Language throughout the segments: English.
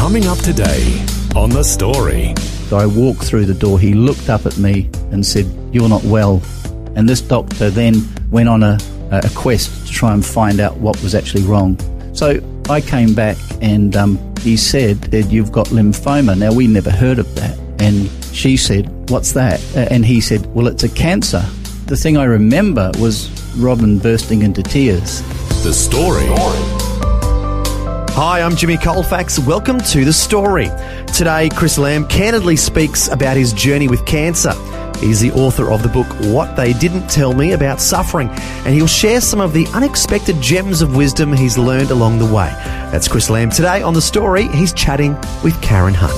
Coming up today on The Story. So I walked through the door. He looked up at me and said, You're not well. And this doctor then went on a, a quest to try and find out what was actually wrong. So I came back and um, he said that you've got lymphoma. Now, we never heard of that. And she said, What's that? And he said, Well, it's a cancer. The thing I remember was Robin bursting into tears. The Story. Hi, I'm Jimmy Colfax. Welcome to The Story. Today, Chris Lambe candidly speaks about his journey with cancer. He's the author of the book What They Didn't Tell Me About Suffering, and he'll share some of the unexpected gems of wisdom he's learned along the way. That's Chris Lambe today on The Story. He's chatting with Karen Hunt.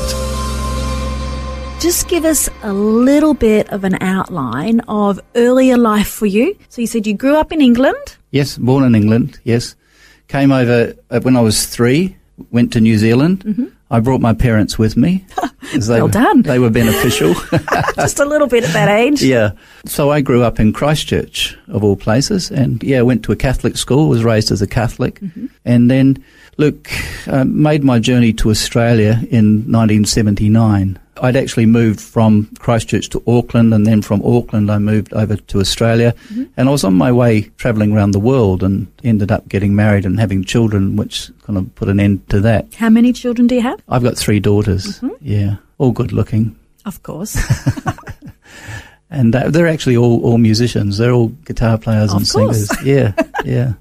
Just give us a little bit of an outline of earlier life for you. So you said you grew up in England. Yes, born in England, yes. Came over uh, when I was three, went to New Zealand. I brought my parents with me. they Well were- done. They were beneficial. Just a little bit at that age. yeah. So I grew up in Christchurch, of all places, and yeah, went to a Catholic school, was raised as a Catholic, and then, look, uh, made my journey to Australia in 1979. I'd actually moved from Christchurch to Auckland, and then from Auckland I moved over to Australia, and I was on my way travelling around the world, and ended up getting married and having children, which kind of put an end to that. How many children do you have? I've got three daughters, yeah, all good looking. Of course. and uh, they're actually all, all musicians. They're all guitar players and course. singers. Yeah, yeah.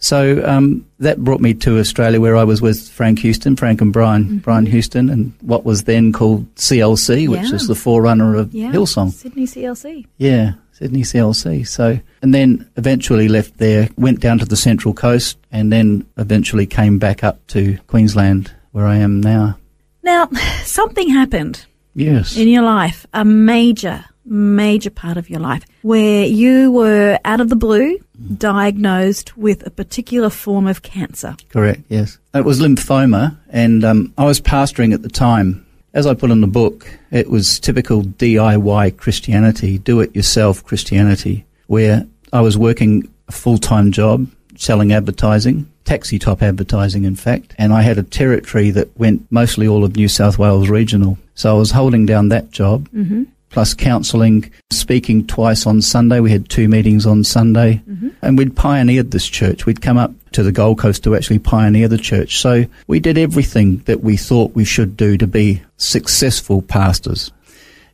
So um, that brought me to Australia, where I was with Frank Houston, Frank and Brian, Mm-hmm. Brian Houston, and what was then called CLC, which Yeah. is the forerunner of yeah. Hillsong. Sydney CLC. Yeah, Sydney CLC. So, and then eventually left there, went down to the Central Coast, and then eventually came back up to Queensland, where I am now. Now, something happened Yes. in your life, a major, major part of your life, where you were out of the blue diagnosed with a particular form of cancer. Correct, yes. It was lymphoma, and um, I was pastoring at the time. As I put in the book, it was typical DIY Christianity, do it yourself Christianity, where I was working a full time job selling advertising, taxi top advertising, in fact, and I had a territory that went mostly all of New South Wales regional. So I was holding down that job plus counselling, speaking twice on Sunday. We had two meetings on Sunday, mm-hmm. and we'd pioneered this church. We'd come up to the Gold Coast to actually pioneer the church. So we did everything that we thought we should do to be successful pastors.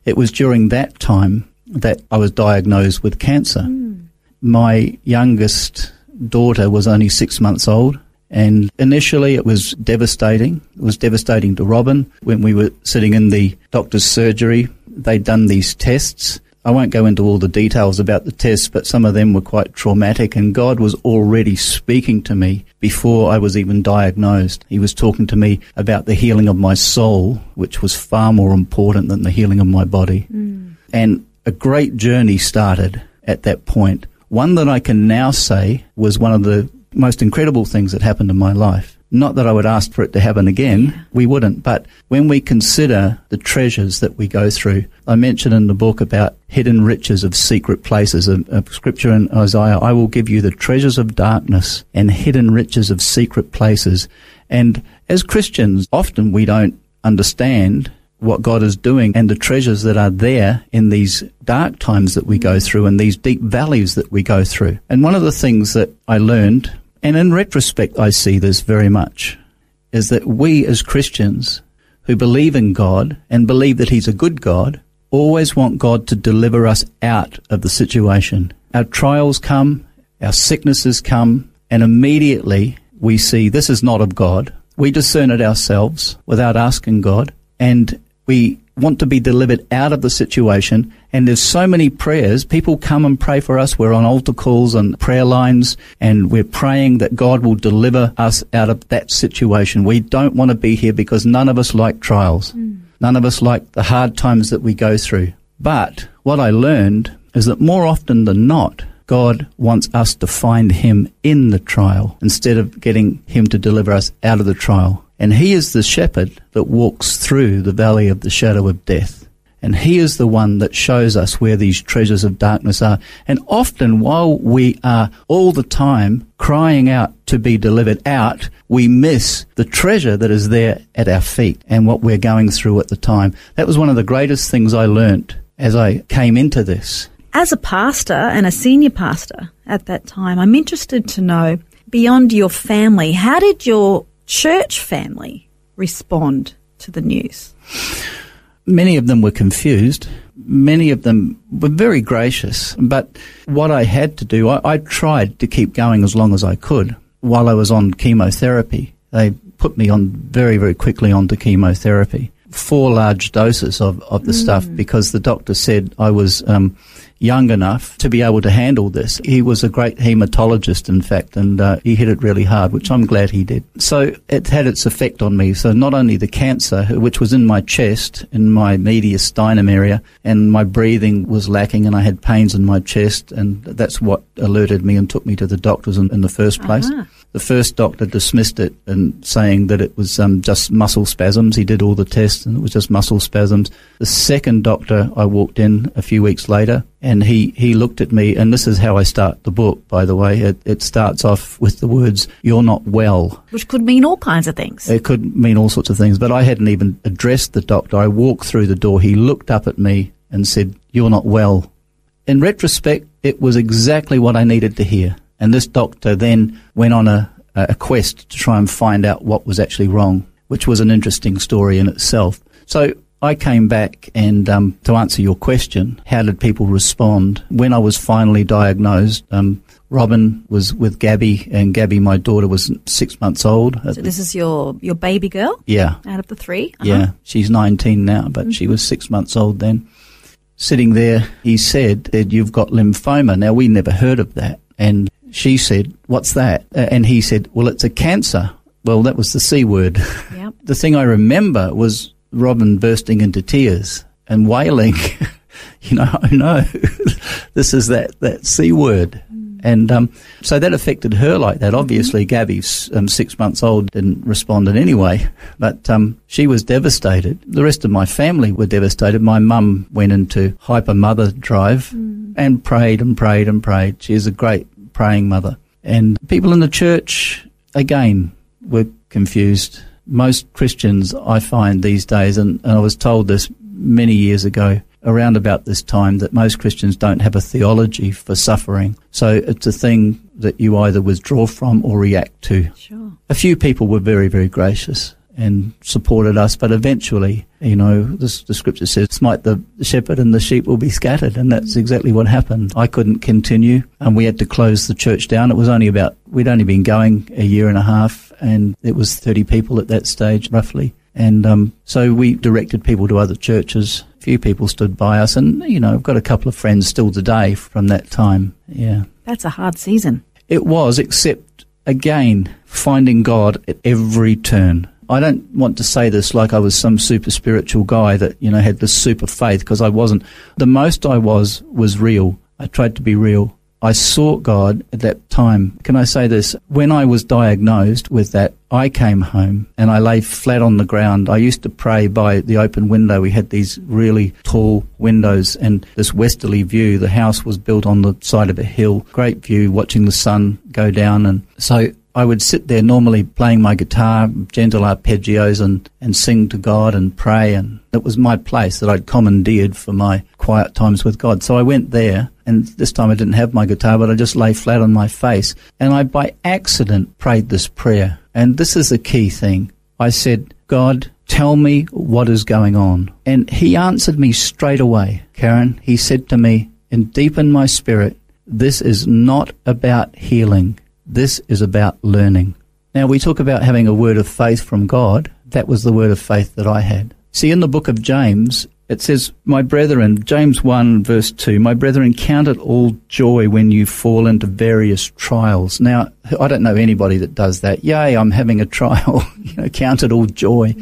It was during that time that I was diagnosed with cancer. Mm. My youngest daughter was only six months old. And initially it was devastating. It was devastating to Robin when we were sitting in the doctor's surgery. They'd done these tests. I won't go into all the details about the tests, but some of them were quite traumatic and God was already speaking to me before I was even diagnosed. He was talking to me about the healing of my soul, which was far more important than the healing of my body. Hmm. And a great journey started at that point. One that I can now say was one of the most incredible things that happened in my life. Not that I would ask for it to happen again, we wouldn't, but when we consider the treasures that we go through, I mentioned in the book about hidden riches of secret places, a, a scripture in Isaiah, I will give you the treasures of darkness and hidden riches of secret places. And as Christians, often we don't understand what God is doing and the treasures that are there in these dark times that we go through and these deep valleys that we go through. And one of the things that I learned, and in retrospect I see this very much, is that we as Christians who believe in God and believe that He's a good God always want God to deliver us out of the situation. Our trials come, our sicknesses come, and immediately we see this is not of God. We discern it ourselves without asking God, and we want to be delivered out of the situation. And there's so many prayers. People come and pray for us. We're on altar calls and prayer lines and we're praying that God will deliver us out of that situation. We don't want to be here because none of us like trials. Hmm. None of us like the hard times that we go through. But what I learned is that more often than not, God wants us to find Him in the trial instead of getting Him to deliver us out of the trial. And He is the shepherd that walks through the valley of the shadow of death. And He is the one that shows us where these treasures of darkness are. And often while we are all the time crying out to be delivered out, we miss the treasure that is there at our feet and what we're going through at the time. That was one of the greatest things I learnt as I came into this. As a pastor and a senior pastor at that time, I'm interested to know beyond your family, how did your church family respond to the news? Many of them were confused. Many of them were very gracious. But what I had to do, I, I tried to keep going as long as I could while I was on chemotherapy. They put me on very, very quickly onto chemotherapy. Four large doses of, of the stuff because the doctor said I was um, young enough to be able to handle this. He was a great hematologist, in fact, and uh, he hit it really hard, which I'm glad he did. So it had its effect on me. So not only the cancer, which was in my chest, in my mediastinum area, and my breathing was lacking, and I had pains in my chest, and that's what alerted me and took me to the doctors in, in the first place. Ah. The first doctor dismissed it and saying that it was um, just muscle spasms. He did all the tests and it was just muscle spasms. The second doctor, I walked in a few weeks later and he, he looked at me, and this is how I start the book, by the way. It, it starts off with the words, You're not well. Which could mean all kinds of things. It could mean all sorts of things, but I hadn't even addressed the doctor. I walked through the door. He looked up at me and said, You're not well. In retrospect, it was exactly what I needed to hear. And this doctor then went on a, a quest to try and find out what was actually wrong, which was an interesting story in itself. So I came back and um, to answer your question, how did people respond? When I was finally diagnosed, um, Robin was with Gabby, and Gabby, my daughter, was six months old. So this is your, your baby girl yeah, out of the 3 Uh-huh. yeah, she's 19 now, but she was six months old then. Sitting there, he said that you've got lymphoma. Now, we never heard of that. And she said, What's that? Uh, And he said, Well, it's a cancer. Well, that was the C word. Yep. the thing I remember was Robin bursting into tears and wailing, you know, oh no, this is that, that C word. And um, so that affected her like that. Obviously, Gabby's um, six months old didn't respond in any way, but um, she was devastated. The rest of my family were devastated. My mum went into hyper mother drive and prayed and prayed and prayed. She is a great praying mother. And people in the church, again, were confused. Most Christians, I find these days, and, and I was told this many years ago, around about this time, that most Christians don't have a theology for suffering. So it's a thing that you either withdraw from or react to. Sure. A few people were very, very gracious and supported us, but eventually, you know, this, the scripture says, smite the shepherd and the sheep will be scattered. And that's exactly what happened. I couldn't continue and we had to close the church down. It was only about, we'd only been going a year and a half and it was 30 people at that stage, roughly. And um, so we directed people to other churches. A few people stood by us, and you know, I've got a couple of friends still today from that time. Yeah, That's a hard season. it was, except again, finding God at every turn. I don't want to say this like I was some super spiritual guy that, you know, had this super faith because I wasn't. The most I was was real. I tried to be real. I sought God at that time. Can I say this? When I was diagnosed with that, I came home and I lay flat on the ground. I used to pray by the open window. We had these really tall windows and this westerly view. The house was built on the side of a hill. Great view, watching the sun go down. And so I would sit there normally playing my guitar, gentle arpeggios, and, and sing to God and pray. And it was my place that I'd commandeered for my quiet times with God. So I went there, and this time I didn't have my guitar, but I just lay flat on my face. And I, by accident, prayed this prayer. And this is the key thing. I said, God, tell me what is going on. And he answered me straight away. Karen, he said to me, and deep in my spirit, this is not about healing. This is about learning. Now, we talk about having a word of faith from God. That was the word of faith that I had. See, in the book of James, it says, My brethren, James 1 verse 2, My brethren, count it all joy when you fall into various trials. Now, I don't know anybody that does that. Yay, I'm having a trial. you know, count it all joy.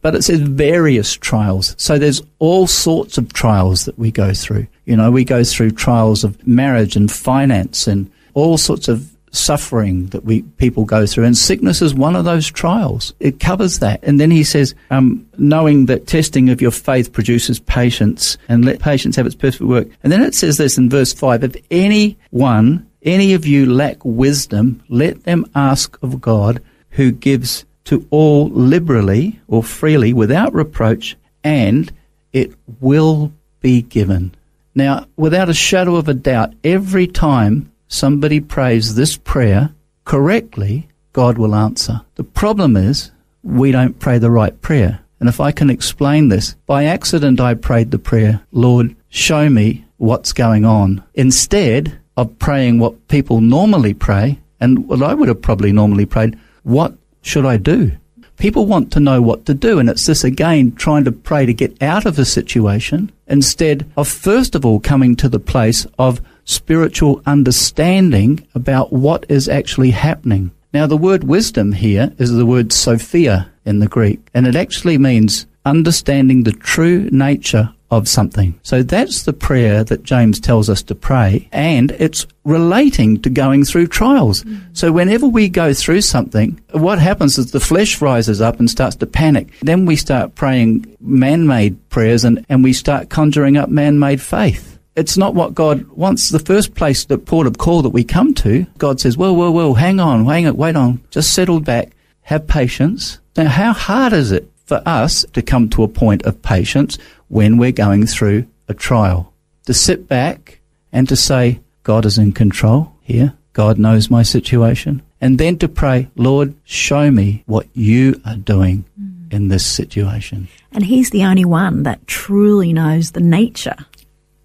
But it says various trials. So there's all sorts of trials that we go through. You know, we go through trials of marriage and finance and all sorts of suffering that we people go through, and sickness is one of those trials. It covers that, and then he says, um, knowing that testing of your faith produces patience, and let patience have its perfect work. And then it says this in verse five: If anyone, any of you lack wisdom, let them ask of God, who gives to all liberally or freely without reproach, and it will be given. Now, without a shadow of a doubt, every time somebody prays this prayer correctly, God will answer. The problem is we don't pray the right prayer. And if I can explain this, by accident I prayed the prayer, Lord, show me what's going on. Instead of praying what people normally pray, and what I would have probably normally prayed, what should I do? People want to know what to do, and it's this again trying to pray to get out of a situation instead of first of all coming to the place of spiritual understanding about what is actually happening. Now, the word wisdom here is the word Sophia in the Greek, and it actually means understanding the true nature of something. So that's the prayer that James tells us to pray, and it's relating to going through trials. Mm. So whenever we go through something, what happens is the flesh rises up and starts to panic. Then we start praying man-made prayers and, and we start conjuring up man-made faith it's not what God wants. The first place, the port of call that we come to, God says, well, well, well, hang on, hang on, wait on, just settle back, have patience. Now, how hard is it for us to come to a point of patience when we're going through a trial? To sit back and to say, God is in control here. God knows my situation. And then to pray, Lord, show me what you are doing mm. in this situation. And He's the only one that truly knows the nature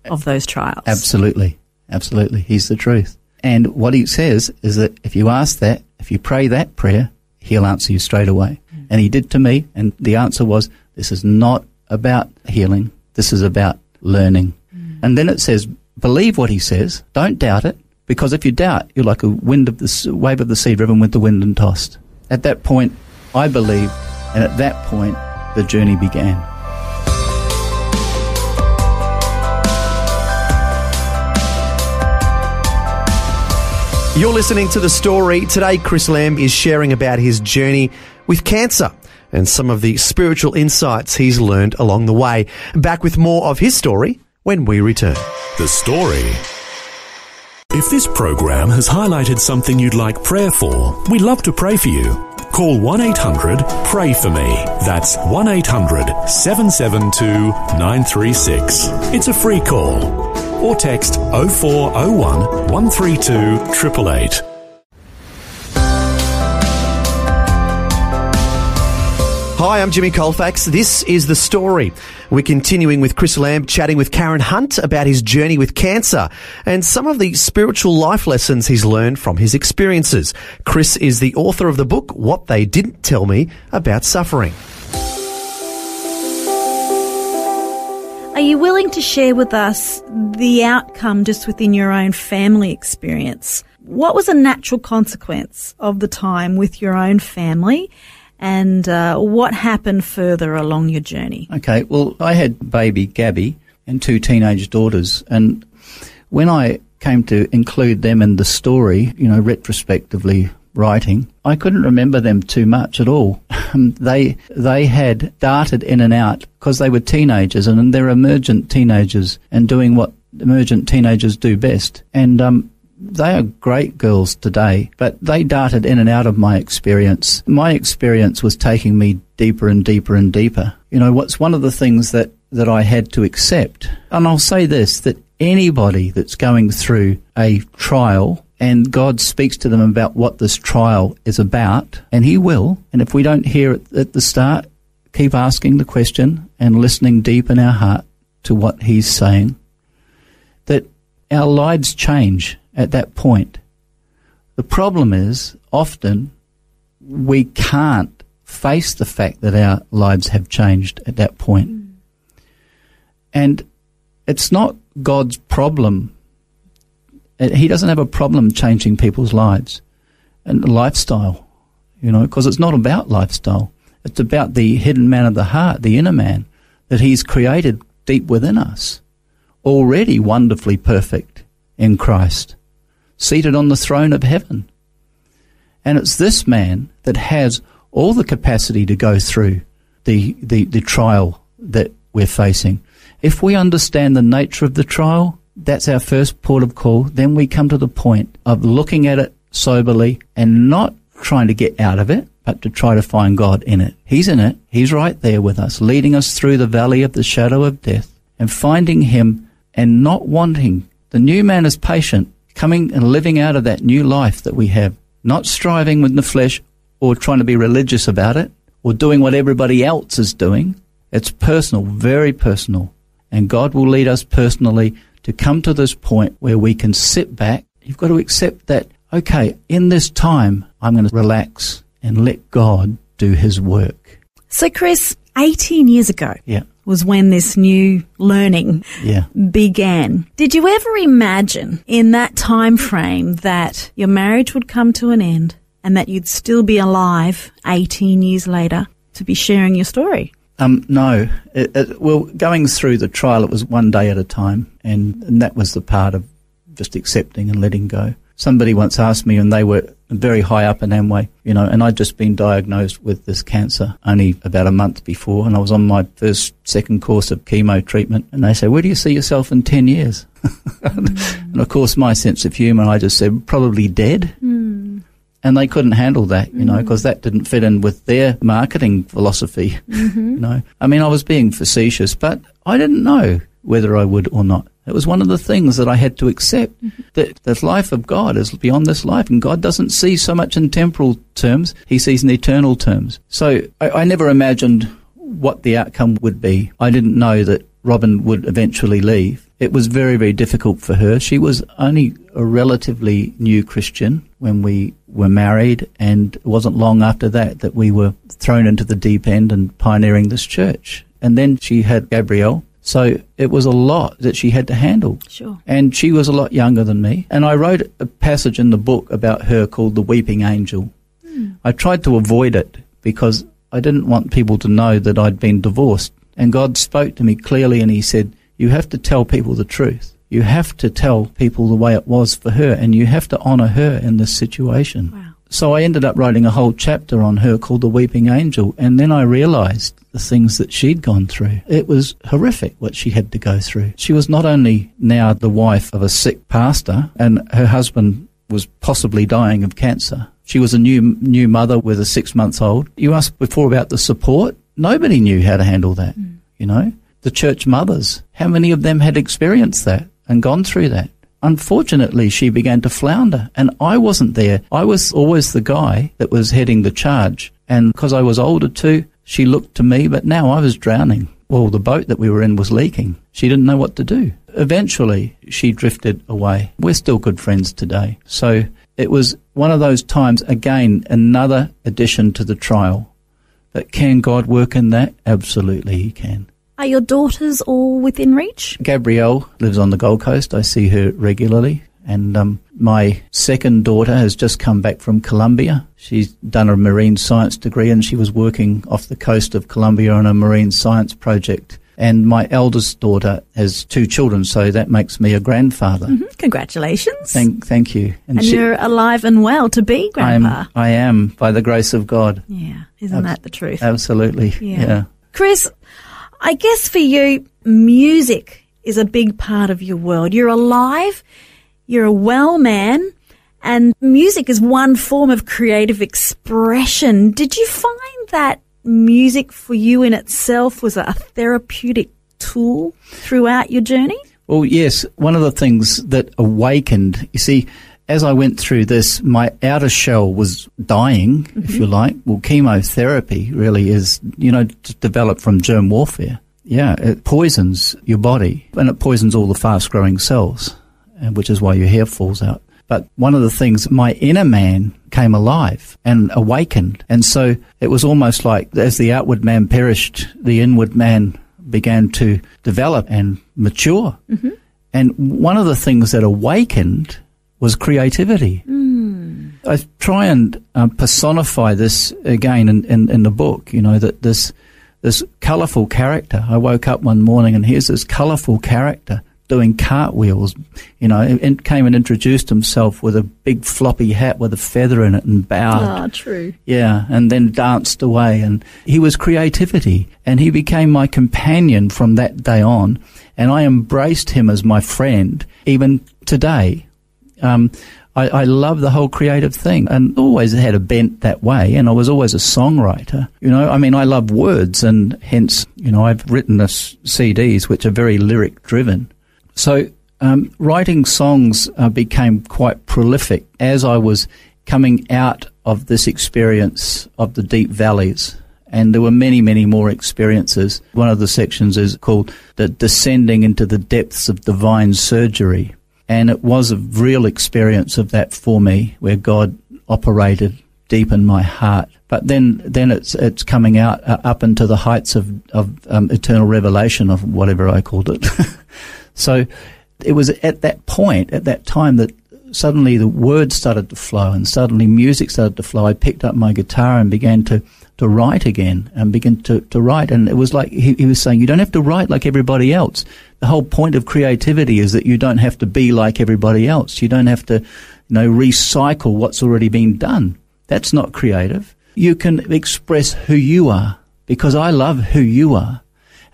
of those trials. Absolutely. Absolutely. He's the truth. And what he says is that if you ask that, if you pray that prayer, he'll answer you straight away. Mm. And he did to me. And the answer was, this is not about healing. This is about learning. Mm. And then it says, believe what he says. Don't doubt it. Because if you doubt, you're like a wind of the wave of the sea driven with the wind and tossed. At that point, I believe, and at that point, the journey began. You're listening to the story. Today, Chris Lambe is sharing about his journey with cancer and some of the spiritual insights he's learned along the way. Back with more of his story when we return. The story. If this program has highlighted something you'd like prayer for, we'd love to pray for you. Call 1 800 Pray For Me. That's 1 800 772 936. It's a free call or text 0401 132 888. Hi, I'm Jimmy Colfax. This is The Story. We're continuing with Chris Lambe chatting with Karen Hunt about his journey with cancer and some of the spiritual life lessons he's learned from his experiences. Chris is the author of the book, What They Didn't Tell Me About Suffering. Are you willing to share with us the outcome just within your own family experience? What was a natural consequence of the time with your own family? And uh, what happened further along your journey? Okay, well, I had baby Gabby and two teenage daughters. And when I came to include them in the story, you know, retrospectively writing, I couldn't remember them too much at all. they they had darted in and out because they were teenagers and they're emergent teenagers and doing what emergent teenagers do best. And um, they are great girls today, but they darted in and out of my experience. My experience was taking me deeper and deeper and deeper. You know, what's one of the things that, that I had to accept, and I'll say this, that anybody that's going through a trial and God speaks to them about what this trial is about, and He will. And if we don't hear it at the start, keep asking the question and listening deep in our heart to what He's saying. That our lives change at that point. The problem is often we can't face the fact that our lives have changed at that point. And it's not God's problem. He doesn't have a problem changing people's lives and lifestyle, you know, because it's not about lifestyle. It's about the hidden man of the heart, the inner man that He's created deep within us, already wonderfully perfect in Christ, seated on the throne of heaven. And it's this man that has all the capacity to go through the, the, the trial that we're facing. If we understand the nature of the trial, that's our first port of call. Then we come to the point of looking at it soberly and not trying to get out of it, but to try to find God in it. He's in it. He's right there with us, leading us through the valley of the shadow of death and finding Him and not wanting. The new man is patient, coming and living out of that new life that we have, not striving with the flesh or trying to be religious about it or doing what everybody else is doing. It's personal, very personal. And God will lead us personally to come to this point where we can sit back. You've got to accept that, okay, in this time, I'm going to relax and let God do his work. So, Chris, 18 years ago Yeah. was when this new learning Yeah. began. Did you ever imagine in that time frame that your marriage would come to an end and that you'd still be alive 18 years later to be sharing your story? Um, no. It, it, well, going through the trial, it was one day at a time, and, and that was the part of just accepting and letting go. Somebody once asked me, and they were very high up in Amway, you know, and I'd just been diagnosed with this cancer only about a month before, and I was on my first, second course of chemo treatment, and they say, "Where do you see yourself in ten years?" and of course, my sense of humour, I just said, "Probably dead." And they couldn't handle that, you know, mm. because that didn't fit in with their marketing philosophy. You mm-hmm. know, I mean, I was being facetious, but I didn't know whether I would or not. It was one of the things that I had to accept mm-hmm. that the life of God is beyond this life, and God doesn't see so much in temporal terms; He sees in eternal terms. So I, I never imagined what the outcome would be. I didn't know that Robin would eventually leave. It was very, very difficult for her. She was only a relatively new Christian when we were married, and it wasn't long after that that we were thrown into the deep end and pioneering this church. And then she had Gabrielle. So it was a lot that she had to handle. Sure. And she was a lot younger than me. And I wrote a passage in the book about her called The Weeping Angel. Hmm. I tried to avoid it because I didn't want people to know that I'd been divorced. And God spoke to me clearly and He said, You have to tell people the truth. You have to tell people the way it was for her and you have to honour her in this situation. Wow. So I ended up writing a whole chapter on her called The Weeping Angel, and then I realized the things that she'd gone through. It was horrific what she had to go through. She was not only now the wife of a sick pastor, and her husband was possibly dying of cancer. She was a new new mother with a six months old. You asked before about the support. Nobody knew how to handle that. Mm. You know, the church mothers. How many of them had experienced that and gone through that? Unfortunately, she began to flounder, and I wasn't there. I was always the guy that was heading the charge, and because I was older too, she looked to me, but now I was drowning. Well, the boat that we were in was leaking. She didn't know what to do. Eventually, she drifted away. We're still good friends today. So it was one of those times, again, another addition to the trial. That can God work in that? Absolutely, He can. Are your daughters all within reach? Gabrielle lives on the Gold Coast. I see her regularly. And um, my second daughter has just come back from Colombia. She's done a marine science degree and she was working off the coast of Colombia on a marine science project. And my eldest daughter has two children, so that makes me a grandfather. Congratulations. Thank, thank you. and she- you're alive and well to be grandpa. I am, by the grace of God. Yeah, isn't that the truth? Absolutely. Yeah. yeah. Chris, I guess for you, music is a big part of your world. You're alive, you're a well man, and music is one form of creative expression. Did you find that music for you in itself was a therapeutic tool throughout your journey? Well, yes, one of the things that awakened, you see, as I went through this, my outer shell was dying, if you like. Well, chemotherapy really is, you know, d- developed from germ warfare. Yeah, it poisons your body and it poisons all the fast growing cells, uh, which is why your hair falls out. But one of the things, my inner man came alive and awakened. And so it was almost like as the outward man perished, the inward man began to develop and mature. And one of the things that awakened was creativity. I try and um, personify this again in, in, in the book, you know, that this, this colourful character. I woke up one morning and here's this colourful character doing cartwheels, you know, and came and introduced himself with a big floppy hat with a feather in it and bowed. Ah, true. Yeah, and then danced away. And he was creativity, and he became my companion from that day on. And I embraced him as my friend, even today. Um, I, I love the whole creative thing, and always had a bent that way. And I was always a songwriter. You know, I mean, I love words, and hence, you know, I've written this CDs which are very lyric driven. So um, writing songs uh, became quite prolific as I was coming out of this experience of the deep valleys. And there were many, many more experiences. One of the sections is called the descending into the depths of divine surgery. And it was a real experience of that for me, where God operated deep in my heart. But then, then it's it's coming out uh, up into the heights of of um, eternal revelation of whatever I called it. so, it was at that point, at that time, that suddenly the words started to flow, and suddenly music started to flow. I picked up my guitar and began to to write again, and begin to to write. And it was like he, he was saying, you don't have to write like everybody else. The whole point of creativity is that you don't have to be like everybody else. You don't have to, you know, recycle what's already been done. That's not creative. You can express who you are because I love who you are.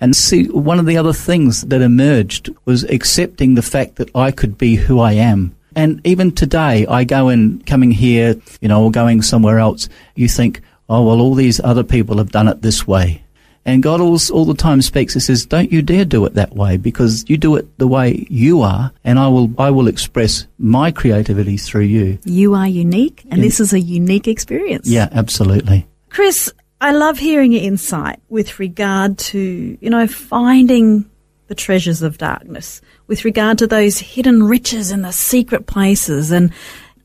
And see, one of the other things that emerged was accepting the fact that I could be who I am. And even today, I go in, coming here, you know, or going somewhere else, you think, oh, well, all these other people have done it this way. And God all, all the time speaks and says, don't you dare do it that way because you do it the way you are and I will, I will express my creativity through you. You are unique, and this is a unique experience. Yeah, absolutely. Chris, I love hearing your insight with regard to, you know, finding the treasures of darkness, with regard to those hidden riches and the secret places. And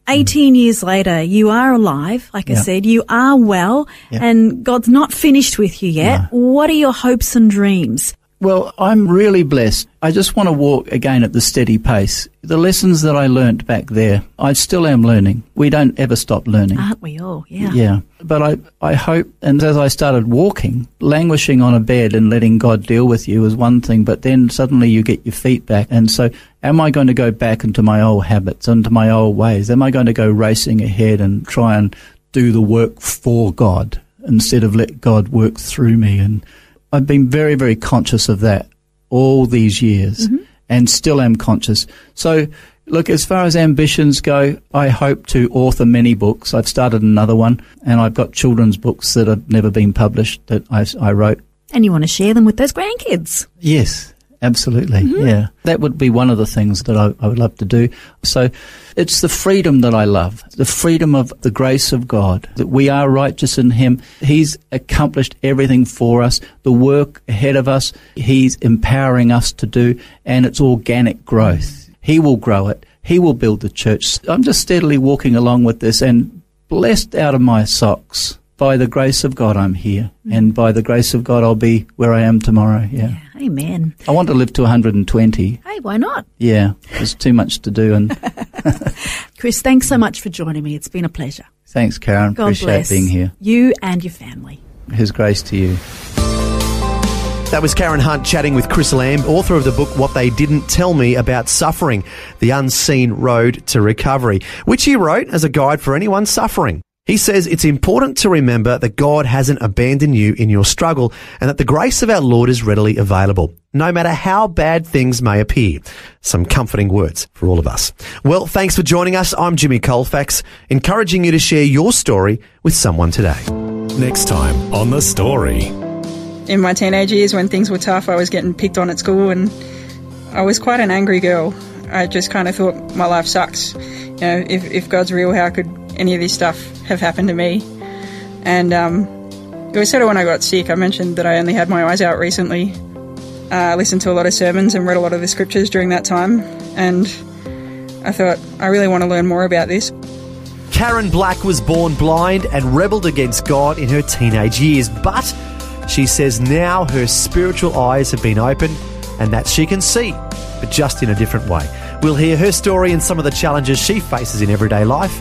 18 years later, you are alive, like I said, you are well, Yeah. and God's not finished with you yet. What are your hopes and dreams? Well, I'm really blessed. I just want to walk again at the steady pace. The lessons that I learnt back there, I still am learning. We don't ever stop learning. Aren't we all? Yeah. Yeah. But I, I hope, and as I started walking, languishing on a bed and letting God deal with you is one thing, but then suddenly you get your feet back. And so, am I going to go back into my old habits, into my old ways? Am I going to go racing ahead and try and do the work for God instead of let God work through me? And I've been very, very conscious of that all these years mm-hmm. and still am conscious. So, look, as far as ambitions go, I hope to author many books. I've started another one and I've got children's books that have never been published that I, I wrote. And you want to share them with those grandkids. Yes, absolutely. Mm-hmm. Yeah. That would be one of the things that I, I would love to do. So it's the freedom that I love, the freedom of the grace of God, that we are righteous in Him. He's accomplished everything for us, the work ahead of us, He's empowering us to do, and it's organic growth. He will grow it. He will build the church. I'm just steadily walking along with this and blessed out of my socks. By the grace of God, I'm here. And by the grace of God, I'll be where I am tomorrow. Yeah. Amen. I want to live to 120. Hey, why not? Yeah, there's too much to do. And Chris, thanks so much for joining me. It's been a pleasure. thanks, Karen. God Appreciate bless being here. you and your family. His grace to you. That was Karen Hunt chatting with Chris Lambe, author of the book What They Didn't Tell Me About Suffering, The Unseen Road to Recovery, which he wrote as a guide for anyone suffering. He says it's important to remember that God hasn't abandoned you in your struggle and that the grace of our Lord is readily available, no matter how bad things may appear. Some comforting words for all of us. Well, thanks for joining us. I'm Jimmy Colfax, encouraging you to share your story with someone today. Next time on The Story. in my teenage years when things were tough, I was getting picked on at school and I was quite an angry girl. I just kind of thought my life sucks. You know, if, if God's real, how could any of this stuff have happened to me? And um, it was sort of when I got sick. I mentioned that I only had my eyes out recently. Uh, I listened to a lot of sermons and read a lot of the scriptures during that time. And I thought, I really want to learn more about this. Karen Black was born blind and rebelled against God in her teenage years, but she says now her spiritual eyes have been opened and that she can see, but just in a different way. We'll hear her story and some of the challenges she faces in everyday life